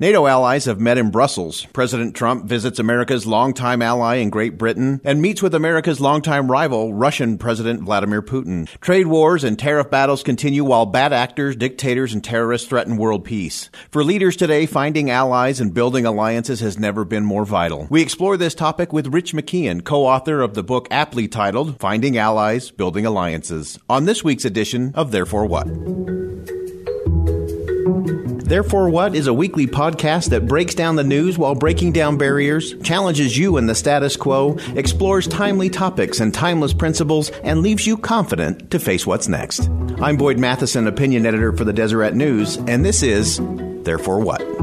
NATO allies have met in Brussels. President Trump visits America's longtime ally in Great Britain and meets with America's longtime rival, Russian President Vladimir Putin. Trade wars and tariff battles continue while bad actors, dictators, and terrorists threaten world peace. For leaders today, finding allies and building alliances has never been more vital. We explore this topic with Rich McKeown, co-author of the book aptly titled Finding Allies, Building Alliances, on this week's edition of Therefore What? Therefore What is a weekly podcast that breaks down the news while breaking down barriers, challenges you in the status quo, explores timely topics and timeless principles, and leaves you confident to face what's next. I'm Boyd Matheson, opinion editor for the Deseret News, and this is Therefore What?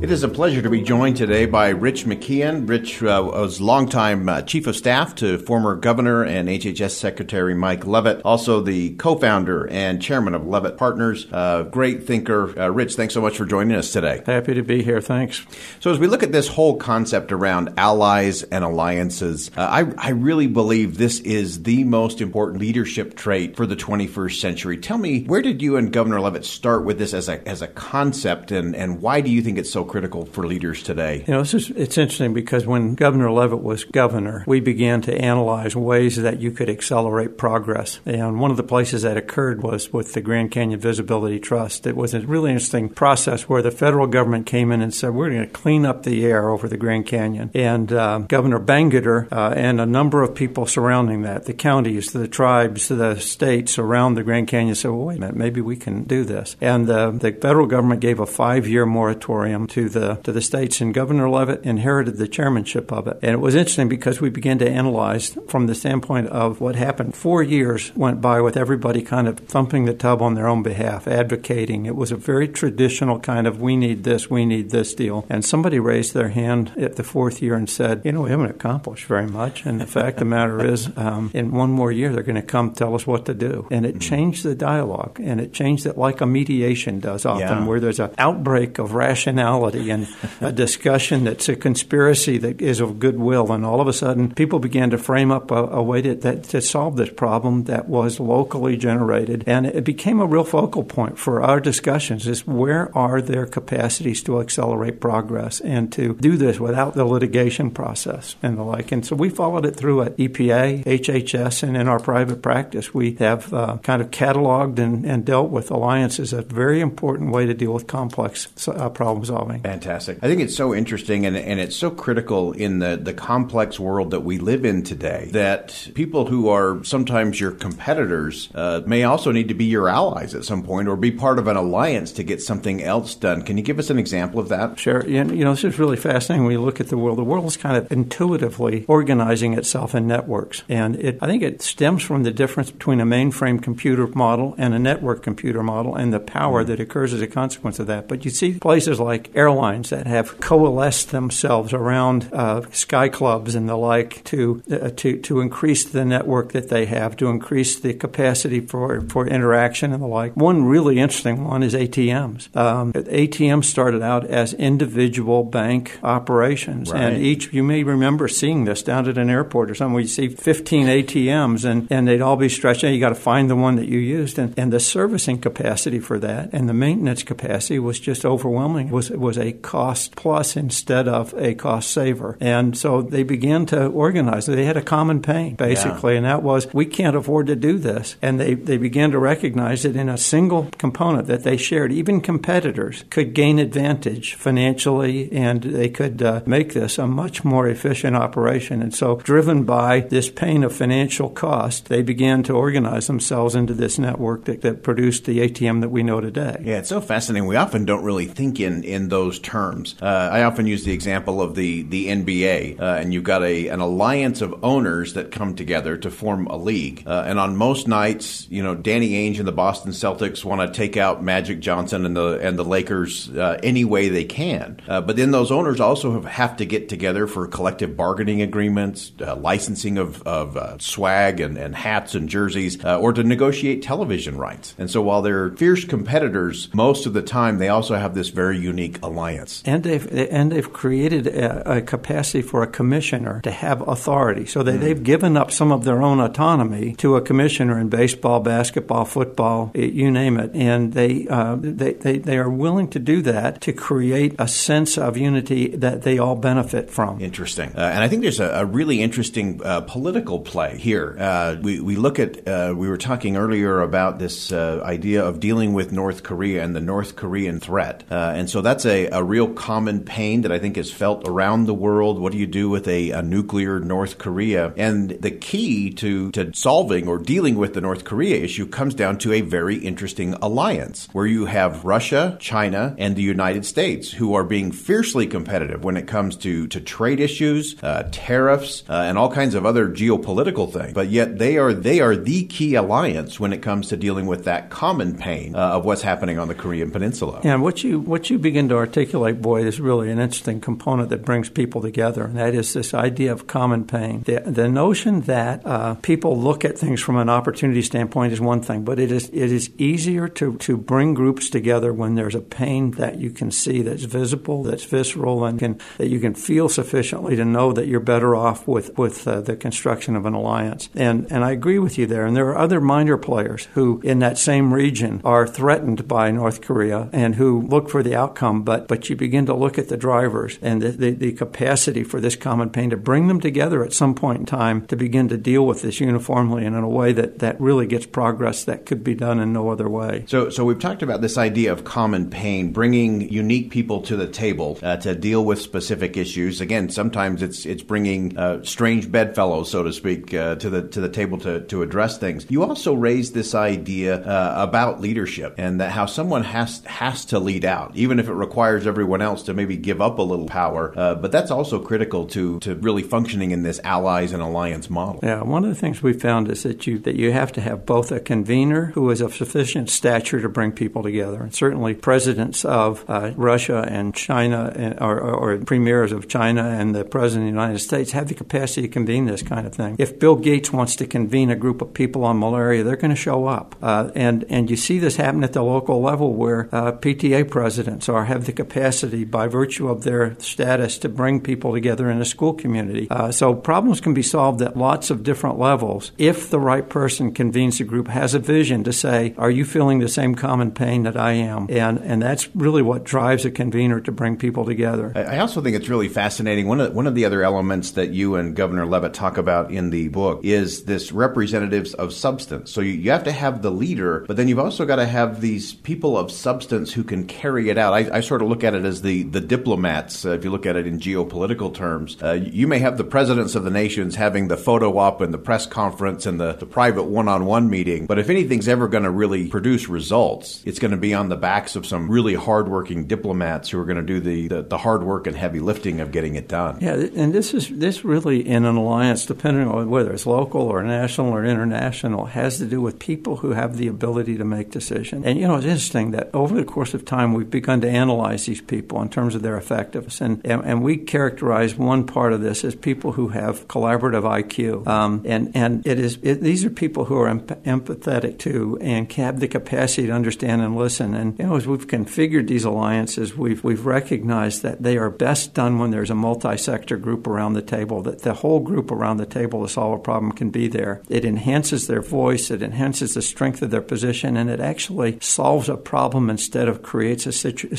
It is a pleasure to be joined today by Rich McKeown. Rich uh, was longtime uh, chief of staff to former governor and HHS Secretary Mike Leavitt, also the co-founder and chairman of Leavitt Partners. Uh, great thinker, uh, Rich. Thanks so much for joining us today. Happy to be here. Thanks. So as we look at this whole concept around allies and alliances, uh, I, I really believe this is the most important leadership trait for the 21st century. Tell me, where did you and Governor Leavitt start with this as a as a concept, and and why do you think it's so critical for leaders today? You know, this is, it's interesting because when Governor Leavitt was governor, we began to analyze ways that you could accelerate progress. And one of the places that occurred was with the Grand Canyon Visibility Trust. It was a really interesting process where the federal government came in and said, we're going to clean up the air over the Grand Canyon. And uh, Governor Bangerter uh, and a number of people surrounding that, the counties, the tribes, the states around the Grand Canyon said, well, wait a minute, maybe we can do this. And uh, the federal government gave a five year moratorium to to the to the states, and Governor Leavitt inherited the chairmanship of it. And it was interesting because we began to analyze from the standpoint of what happened. Four years went by with everybody kind of thumping the tub on their own behalf, advocating. It was a very traditional kind of we need this, we need this deal. And somebody raised their hand at the fourth year and said, you know, we haven't accomplished very much. And the fact of the matter is, um, in one more year, they're going to come tell us what to do. And it changed the dialogue, and it changed it like a mediation does often, Yeah. where there's an outbreak of rationality and a discussion that's a conspiracy that is of goodwill. And all of a sudden, people began to frame up a, a way to, that, to solve this problem that was locally generated. And it became a real focal point for our discussions is where are their capacities to accelerate progress and to do this without the litigation process and the like. And so we followed it through at EPA, HHS, and in our private practice. We have uh, kind of cataloged and, and dealt with alliances, a very important way to deal with complex uh, problem solving. Fantastic. I think it's so interesting and, and it's so critical in the, the complex world that we live in today that people who are sometimes your competitors uh, may also need to be your allies at some point or be part of an alliance to get something else done. Can you give us an example of that? Sure. You know, you know, this is really fascinating when you look at the world. The world is kind of intuitively organizing itself in networks. And it, I think it stems from the difference between a mainframe computer model and a network computer model and the power that occurs as a consequence of that. But you see places like airlines that have coalesced themselves around uh, sky clubs and the like to, uh, to, to increase the network that they have, to increase the capacity for, for interaction and the like. One really interesting one is ATMs. Um, ATMs started out as individual bank operations, Right. and each you may remember seeing this down at an airport or something. where you see 15 ATMs, and, and they'd all be stretched. out. You got to find the one that you used, and, and the servicing capacity for that and the maintenance capacity was just overwhelming. It was a cost plus instead of a cost saver, and so they began to organize. They had a common pain basically, and that was we can't afford to do this, and they they began to recognize that in a single component that they shared, even competitors could gain advantage financially, and they could uh, make this a much more efficient operation. And so, driven by this pain of financial cost, they began to organize themselves into this network that, that produced the ATM that we know today. Yeah, it's so fascinating. We often don't really think in, in those terms. Uh, I often use the example of the, the NBA, uh, and you've got a an alliance of owners that come together to form a league. Uh, and on most nights, you know, Danny Ainge and the Boston Celtics want to take out Magic Johnson and the and the Lakers uh, any way they can. Uh, but then those owners also have, have to get together for collective bargaining agreements, uh, licensing of, of swag and, and hats and jerseys, or to negotiate television rights. And so while they're fierce competitors, most of the time they also have this very unique alliance. And they've and they've created a, a capacity for a commissioner to have authority. So they, mm. they've given up some of their own autonomy to a commissioner in baseball, basketball, football, you name it, and they uh, they, they they are willing to do that to create a sense of unity that they all benefit from. Interesting, uh, and I think there's a, a really interesting uh, political play here. Uh, we we look at uh, we were talking earlier about this uh, idea of dealing with North Korea and the North Korean threat, and so that's a, a real common pain that I think is felt around the world. What do you do with a, a nuclear North Korea? And the key to to solving or dealing with the North Korea issue comes down to a very interesting alliance where you have Russia, China, and the United States who are being fiercely competitive when it comes to, to trade issues, uh, tariffs, uh, and all kinds of other geopolitical things. But yet they are they are the key alliance when it comes to dealing with that common pain uh, of what's happening on the Korean Peninsula. And what you what you begin to articulate, Boyd, is really an interesting component that brings people together, and that is this idea of common pain. The, the notion that uh, people look at things from an opportunity standpoint is one thing, but it is it is easier to to bring groups together when there's a pain that you can see that's visible, that's visceral, and can, that you can feel sufficiently to know that you're better off with with uh, the construction of an alliance. And and I agree with you there. And there are other minor players who, in that same region, are threatened by North Korea and who look for the outcome. But but you begin to look at the drivers and the, the, the capacity for this common pain to bring them together at some point in time to begin to deal with this uniformly and in a way that that really gets progress that could be done in no other way. So so we've talked about this idea of common pain, bringing unique people to the table uh, to deal with specific issues. Again, sometimes it's it's bringing uh, strange bedfellows, so to speak, uh, to the to the table to, to address things. You also raised this idea uh, about leadership and that how someone has has to lead out, even if it requires everyone else to maybe give up a little power. Uh, but that's also critical to to really functioning in this allies and alliance model. Yeah, one of the things we found is that you that you have to have both a convener who is of sufficient stature to bring people together, and certainly presidents of uh, Russia and China and, or, or, premiers of China and the president of the United States have the capacity to convene this kind of thing. If Bill Gates wants to convene a group of people on malaria, they're going to show up. Uh, and and you see this happen at the local level where uh, PTA presidents are have the capacity by virtue of their status to bring people together in a school community. Uh, so problems can be solved at lots of different levels if the right person convenes a group, has a vision to say, "Are you feeling the same common pain that I am?" And and that's really what drives a convener to bring people together. I also think it's really fascinating. One of one of the other elements that you and Governor Leavitt talk about in the book is this representatives of substance. So you, you have to have the leader, but then you've also got to have these people of substance who can carry it out. I, I sort of look at it as the the diplomats. Uh, if you look at it in geopolitical terms, uh, you may have the presidents of the nations having the photo op and the press conference and the, the private one on one meeting, but if anything's ever going to really produce results, it's going to be on the backs of some really hardworking diplomats who are going to do the, the, the hard work and heavy lifting of getting it done. Yeah, and this is this really in an alliance, depending on whether it's local or national or international, has to do with people who have the ability to make decisions. And you know, it's interesting that over the course of time, we've begun to analyze these people in terms of their effectiveness, and and, and we characterize one part of this as people who have collaborative IQ, um, and and it is it, these are people who are empathetic to and have the capacity to understand and listen. And you know, as we've configured these alliances, we've we've recognized that they are best done when there's a multi-sector group around the table. That the whole group around the table to solve a problem can be there. It enhances their voice. It enhances the strength of their position, and it actually solves a problem instead of creates a, situ-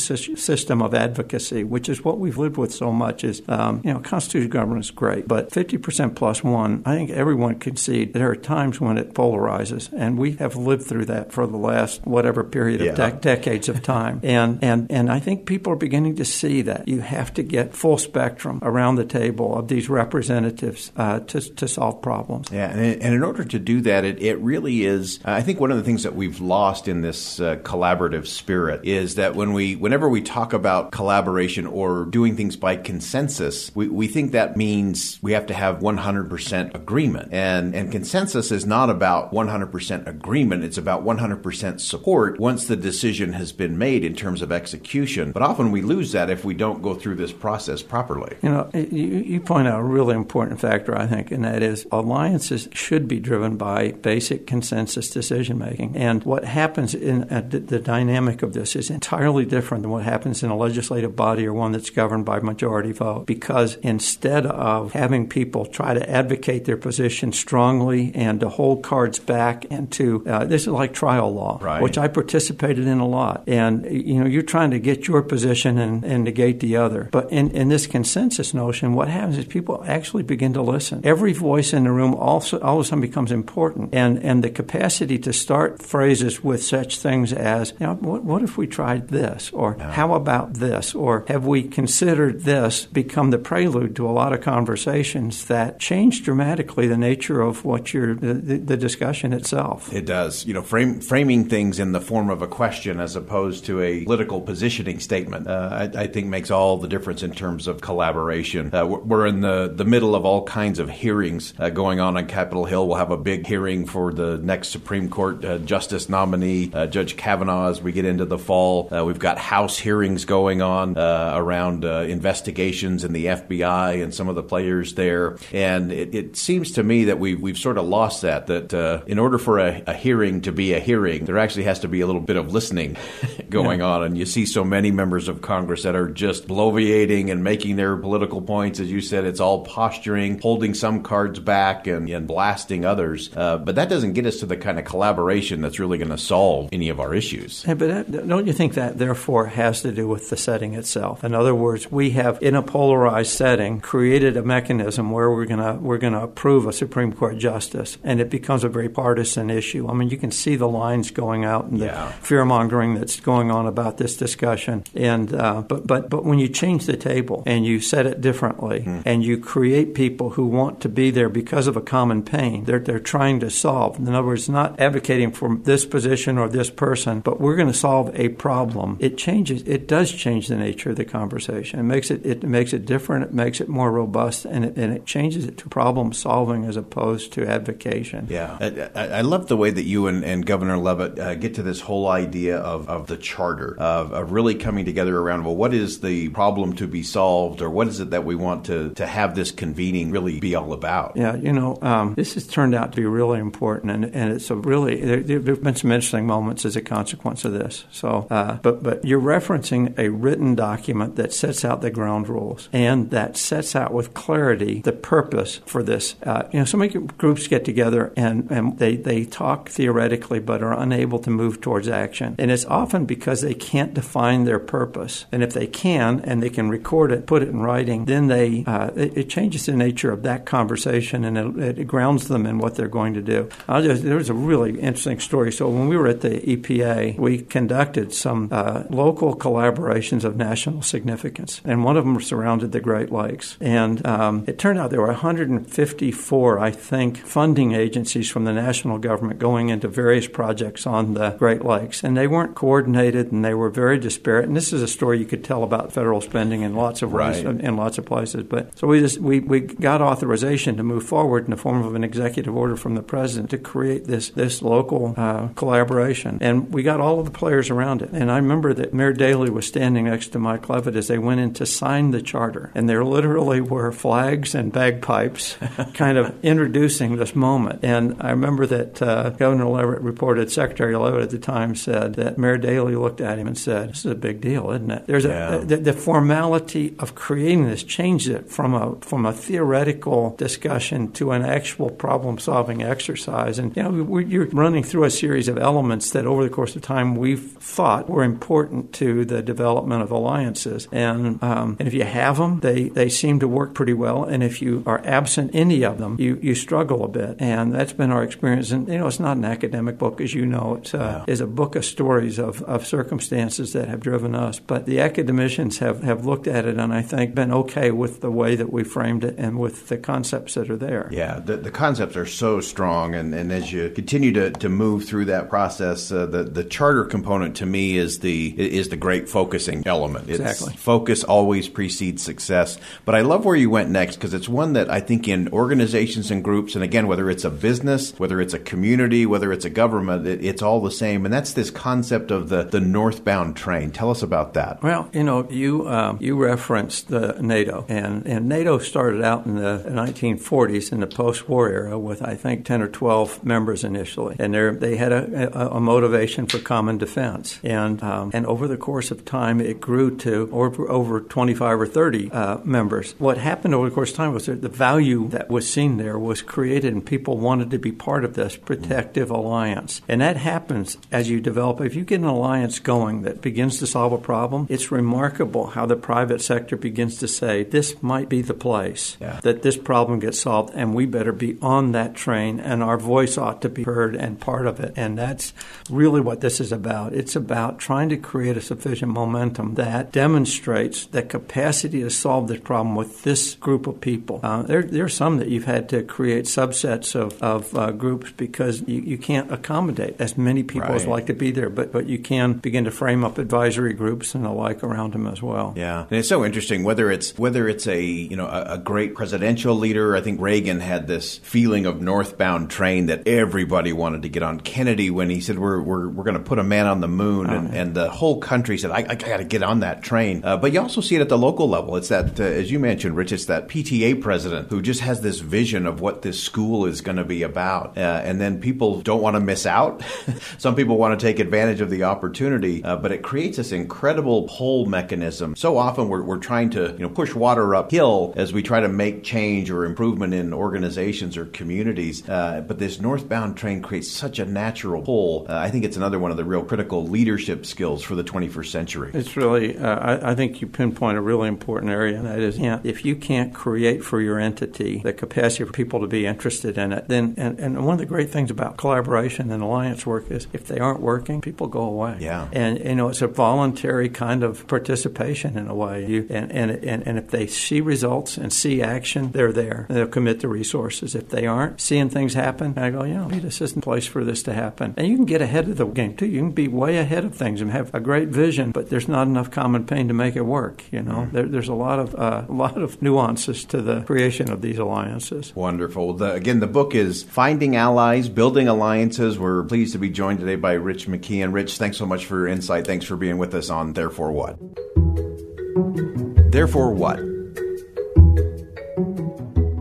system of advocacy, which is what we've lived with so much. Is um, you know, constitutional government is great, but 50% plus one, I think everyone can see there are times when it polarizes, and we have lived through that for the last whatever period of yeah. de- decades of time. And and and I think people are beginning to see that you have to get full spectrum around the table of these representatives uh, to to solve problems. Yeah, and, and in order to do that, it, it really is. I think one of the things that we've lost in this uh, collaborative spirit is that when we, whenever we talk about collaboration or doing things by consensus, we, we think that means we have to have 100% agreement. And, and consensus is not about 100% agreement, it's about 100% support once the decision has been made in terms of execution. But often we lose that if we don't go through this process properly. You know, you, you point out a really important factor, I think, and that is alliances should be driven by basic consensus decision making. And what happens in uh, the dynamic of this is entirely different than what happens happens in a legislative body or one that's governed by majority vote. Because instead of having people try to advocate their position strongly and to hold cards back and to, uh, this is like trial law, right. which I participated in a lot. And, you know, you're trying to get your position and, and negate the other. But in, in this consensus notion, what happens is people actually begin to listen. Every voice in the room also all of a sudden becomes important. And, and the capacity to start phrases with such things as, you know, what, what if we tried this? Or how about this? Or have we considered this become the prelude to a lot of conversations that change dramatically the nature of what you're, the, the discussion itself. It does. You know, frame, framing things in the form of a question as opposed to a political positioning statement, uh, I, I, think makes all the difference in terms of collaboration. Uh, we're in the, the middle of all kinds of hearings uh, going on on Capitol Hill. We'll have a big hearing for the next Supreme Court uh, Justice nominee, uh, Judge Kavanaugh, as we get into the fall. Uh, we've got House hearings going on uh, around uh, investigations in the FBI and some of the players there. And it, it seems to me that we've, we've sort of lost that, that uh, in order for a, a, hearing to be a hearing, there actually has to be a little bit of listening going on. And you see so many members of Congress that are just bloviating and making their political points. As you said, it's all posturing, holding some cards back and, and blasting others. Uh, but that doesn't get us to the kind of collaboration that's really going to solve any of our issues. But don't you think that, therefore, has to do with the setting itself? In other words, we have, in a polarized setting, created a mechanism where we're going to we're going to approve a Supreme Court justice, and it becomes a very partisan issue. I mean, you can see the lines going out and yeah. the fear mongering that's going on about this discussion. And uh, but but but when you change the table and you set it differently, mm. and you create people who want to be there because of a common pain, they're they're trying to solve. In other words, not advocating for this position or this person, but we're going to solve a problem. It changes. It does change the nature of the conversation. It makes it it makes it different. It makes it more robust, and it, and it changes it to problem solving as opposed to advocation. Yeah, I, I love the way that you and, and Governor Leavitt uh, get to this whole idea of, of the charter of, of really coming together around well, what is the problem to be solved, or what is it that we want to to have this convening really be all about? Yeah, you know, um, this has turned out to be really important, and, and it's a really there, there have been some interesting moments as a consequence of this. So, uh, but but you're referencing a written document that sets out the ground rules and that sets out with clarity the purpose for this. Uh, you know, so many groups get together and, and they, they talk theoretically but are unable to move towards action. And it's often because they can't define their purpose. And if they can and they can record it, put it in writing, then they uh, it, it, changes the nature of that conversation and it, it, grounds them in what they're going to do. I'll Just, there was a really interesting story. So when we were at the EPA, we conducted some uh, local collaborations of national significance, and one of them surrounded the Great Lakes. And um, it turned out there were 154, I think, funding agencies from the national government going into various projects on the Great Lakes, and they weren't coordinated and they were very disparate. And this is a story you could tell about federal spending in lots of ways, right. in lots of places. But so we just we, we got authorization to move forward in the form of an executive order from the president to create this this local uh, collaboration, and we got all of the players around it. And I remember that Mayor Daley was standing next to Mike Leavitt as they went in to sign the charter, and there literally were flags and bagpipes, kind of introducing this moment. And I remember that uh, Governor Leavitt reported, Secretary Leavitt at the time said that Mayor Daley looked at him and said, "This is a big deal, isn't it?" There's yeah. a, the, the, formality of creating this changed it from a from a theoretical discussion to an actual problem-solving exercise. And you know, we, you're running through a series of elements that, over the course of time, we've thought were important to the development of alliances. And um, and if you have them, they they seem to work pretty well. And if you are absent any of them, you you struggle a bit. And that's been our experience. And you know, it's not an academic book, as you know. It's uh, yeah. is a book of stories of, of circumstances that have driven us. But the academicians have, have looked at it and I think been okay with the way that we framed it and with the concepts that are there. Yeah, the, the concepts are so strong. And, and as you continue to, to move through that process, uh, the, the charter component to me is the is the great focusing element. It's exactly. Focus always precedes success. But I love where you went next because it's one that I think in organizations and groups, and again, whether it's a business, whether it's a community, whether it's a government, it, it's all the same. And that's this concept of the, the northbound train. Tell us about that. Well, you know, you um, you referenced the NATO, and, and NATO started out in the 1940s in the post-war era with I think 10 or 12 members initially, and they they had a, a, a, motivation for common defense. And um, and over the course course of time, it grew to over, over 25 or 30 uh, members. What happened over the course of time was that the value that was seen there was created, and people wanted to be part of this protective alliance. And that happens as you develop. If you get an alliance going that begins to solve a problem, it's remarkable how the private sector begins to say, this might be the place yeah. that this problem gets solved, and we better be on that train, and our voice ought to be heard and part of it. And that's really what this is about. It's about trying to create a sufficient momentum that demonstrates the capacity to solve this problem with this group of people. Uh, there, there are some that you've had to create subsets of, of uh, groups because you, you can't accommodate as many people right. as like to be there, but, but you can begin to frame up advisory groups and the like around them as well. Yeah, and it's so interesting whether it's whether it's a you know a, a great presidential leader. I think Reagan had this feeling of northbound train that everybody wanted to get on. Kennedy when he said we're we're, we're going to put a man on the moon, oh, and, and the whole country said I, I got to get on that train. Uh, but you also see it at the local level. It's that uh, as you mentioned, Rich, it's that PTA president who just has this vision of what this school is going to be about, uh, and then people don't want to miss out. Some people want to take advantage of the opportunity, uh, but it creates this incredible pull mechanism. So often we're, we're trying to you know push water uphill as we try to make change or improvement in organizations or communities. Uh, but this northbound train creates such a natural pull. Uh, I think it's another one of the real critical leadership skills for the 21st century. It's really, uh, I, I, think you pinpoint a really important area, and that is yeah, if you can't create for your entity the capacity for people to be interested in it, then, and, and one of the great things about collaboration and alliance work is if they aren't working, people go away. Yeah. And, you know, it's a voluntary kind of participation in a way. You, and, and, and, and if they see results and see action, they're there. They'll commit the resources. If they aren't seeing things happen, I go, you know, this isn't the place for this to happen. And you can get ahead of the game too. You can be way ahead of things and have a great vision, but there's not enough common pain to make it work. You know, mm there, there's a lot of uh, a lot of nuances to the creation of these alliances. Wonderful. The, again, the book is Finding Allies, Building Alliances. We're pleased to be joined today by Rich McKeown. Rich, thanks so much for your insight. Thanks for being with us on Therefore What. Therefore What?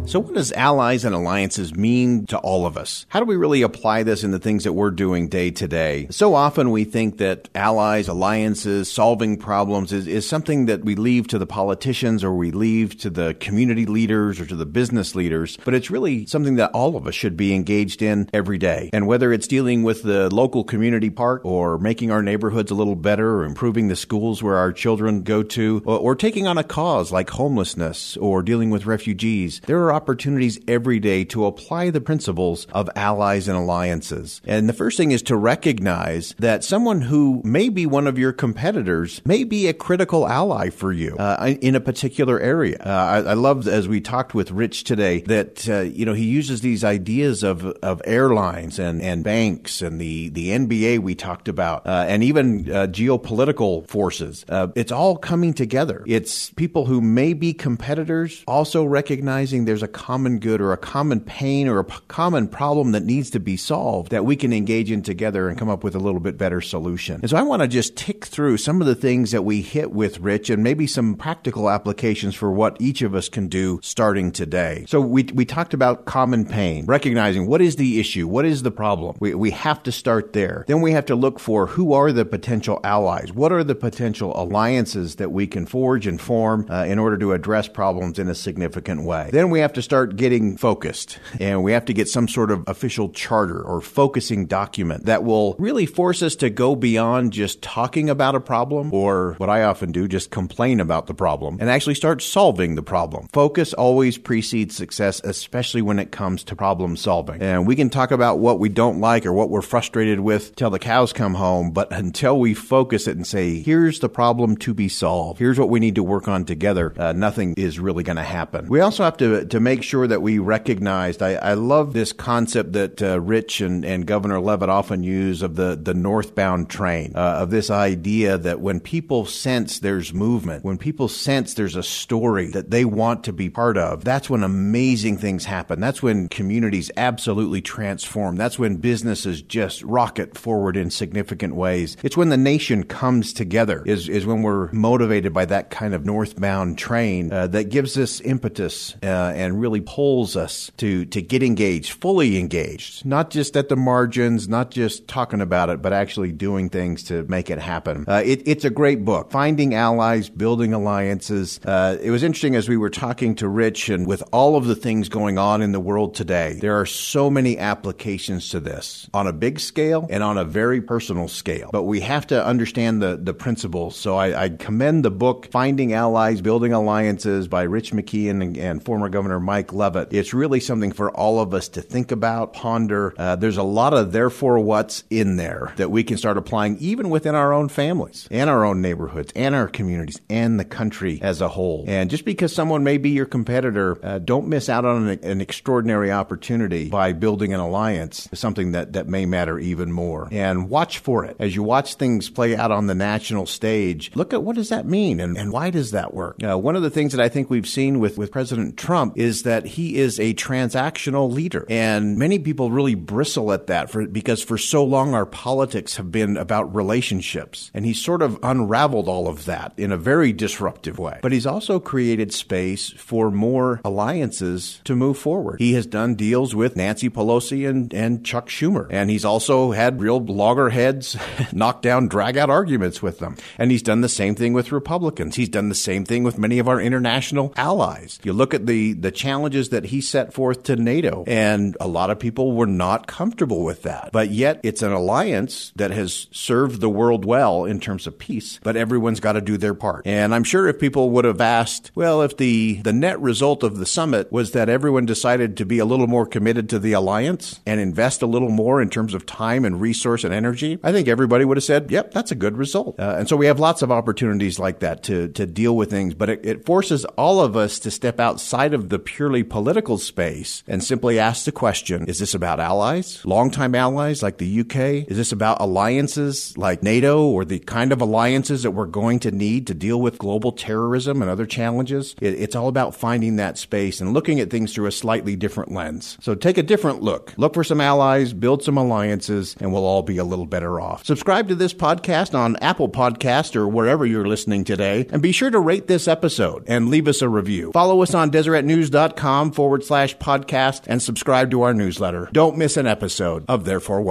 So, what does allies and alliances mean to all of us? How do we really apply this in the things that we're doing day to day? So often we think that allies, alliances, solving problems is, is something that we leave to the politicians or we leave to the community leaders or to the business leaders, but it's really something that all of us should be engaged in every day. And whether it's dealing with the local community park or making our neighborhoods a little better or improving the schools where our children go to or, or taking on a cause like homelessness or dealing with refugees, there are opportunities every day to apply the principles of allies and alliances. And the first thing is to recognize that someone who may be one of your competitors may be a critical ally for you uh, in a particular area. Uh, I, I love as we talked with Rich today that uh, you know he uses these ideas of of airlines and and banks and the the NBA we talked about uh, and even uh, geopolitical forces. Uh, it's all coming together. It's people who may be competitors also recognizing there's a a common good or a common pain or a p- common problem that needs to be solved that we can engage in together and come up with a little bit better solution. And so I want to just tick through some of the things that we hit with Rich and maybe some practical applications for what each of us can do starting today. So we, we talked about common pain, recognizing what is the issue? What is the problem? We, we have to start there. Then we have to look for who are the potential allies? What are the potential alliances that we can forge and form uh, in order to address problems in a significant way? Then we have to to start getting focused and we have to get some sort of official charter or focusing document that will really force us to go beyond just talking about a problem or what I often do, just complain about the problem and actually start solving the problem. Focus always precedes success, especially when it comes to problem solving. And we can talk about what we don't like or what we're frustrated with till the cows come home, but until we focus it and say, here's the problem to be solved, here's what we need to work on together, uh, nothing is really going to happen. We also have to, to make sure that we recognized. I, I love this concept that uh, Rich and, and Governor Leavitt often use of the, the northbound train, uh, of this idea that when people sense there's movement, when people sense there's a story that they want to be part of, that's when amazing things happen. That's when communities absolutely transform. That's when businesses just rocket forward in significant ways. It's when the nation comes together, is, is when we're motivated by that kind of northbound train uh, that gives us impetus uh, and and really pulls us to, to get engaged, fully engaged, not just at the margins, not just talking about it, but actually doing things to make it happen. Uh, it, it's a great book. Finding allies, building alliances. Uh, it was interesting as we were talking to Rich and with all of the things going on in the world today, there are so many applications to this on a big scale and on a very personal scale. But we have to understand the, the principles. So I, I commend the book, Finding Allies, Building Alliances by Rich McKeown and, and former Governor Mike Leavitt. It's really something for all of us to think about, ponder. Uh, there's a lot of therefore what's in there that we can start applying even within our own families and our own neighborhoods and our communities and the country as a whole. And just because someone may be your competitor, uh, don't miss out on an, an, extraordinary opportunity by building an alliance, something that, that may matter even more. And watch for it. As you watch things play out on the national stage, look at what does that mean and, and why does that work? Uh, one of the things that I think we've seen with, with President Trump is that he is a transactional leader. And many people really bristle at that for, because for so long our politics have been about relationships. And he's sort of unraveled all of that in a very disruptive way. But he's also created space for more alliances to move forward. He has done deals with Nancy Pelosi and, and Chuck Schumer. And he's also had real loggerheads knock down, drag out arguments with them. And he's done the same thing with Republicans. He's done the same thing with many of our international allies. You look at the, the challenges that he set forth to NATO, and a lot of people were not comfortable with that. But yet, it's an alliance that has served the world well in terms of peace, but everyone's got to do their part. And I'm sure if people would have asked, well, if the, the net result of the summit was that everyone decided to be a little more committed to the alliance and invest a little more in terms of time and resource and energy, I think everybody would have said, yep, that's a good result. Uh, and so we have lots of opportunities like that to, to deal with things, but it, it forces all of us to step outside of the purely political space and simply ask the question, is this about allies, longtime allies like the UK? Is this about alliances like NATO or the kind of alliances that we're going to need to deal with global terrorism and other challenges? It, it's all about finding that space and looking at things through a slightly different lens. So take a different look. Look for some allies, build some alliances, and we'll all be a little better off. Subscribe to this podcast on Apple Podcast or wherever you're listening today, and be sure to rate this episode and leave us a review. Follow us on DeseretNews.com forward slash podcast and subscribe to our newsletter. Don't miss an episode of Therefore What.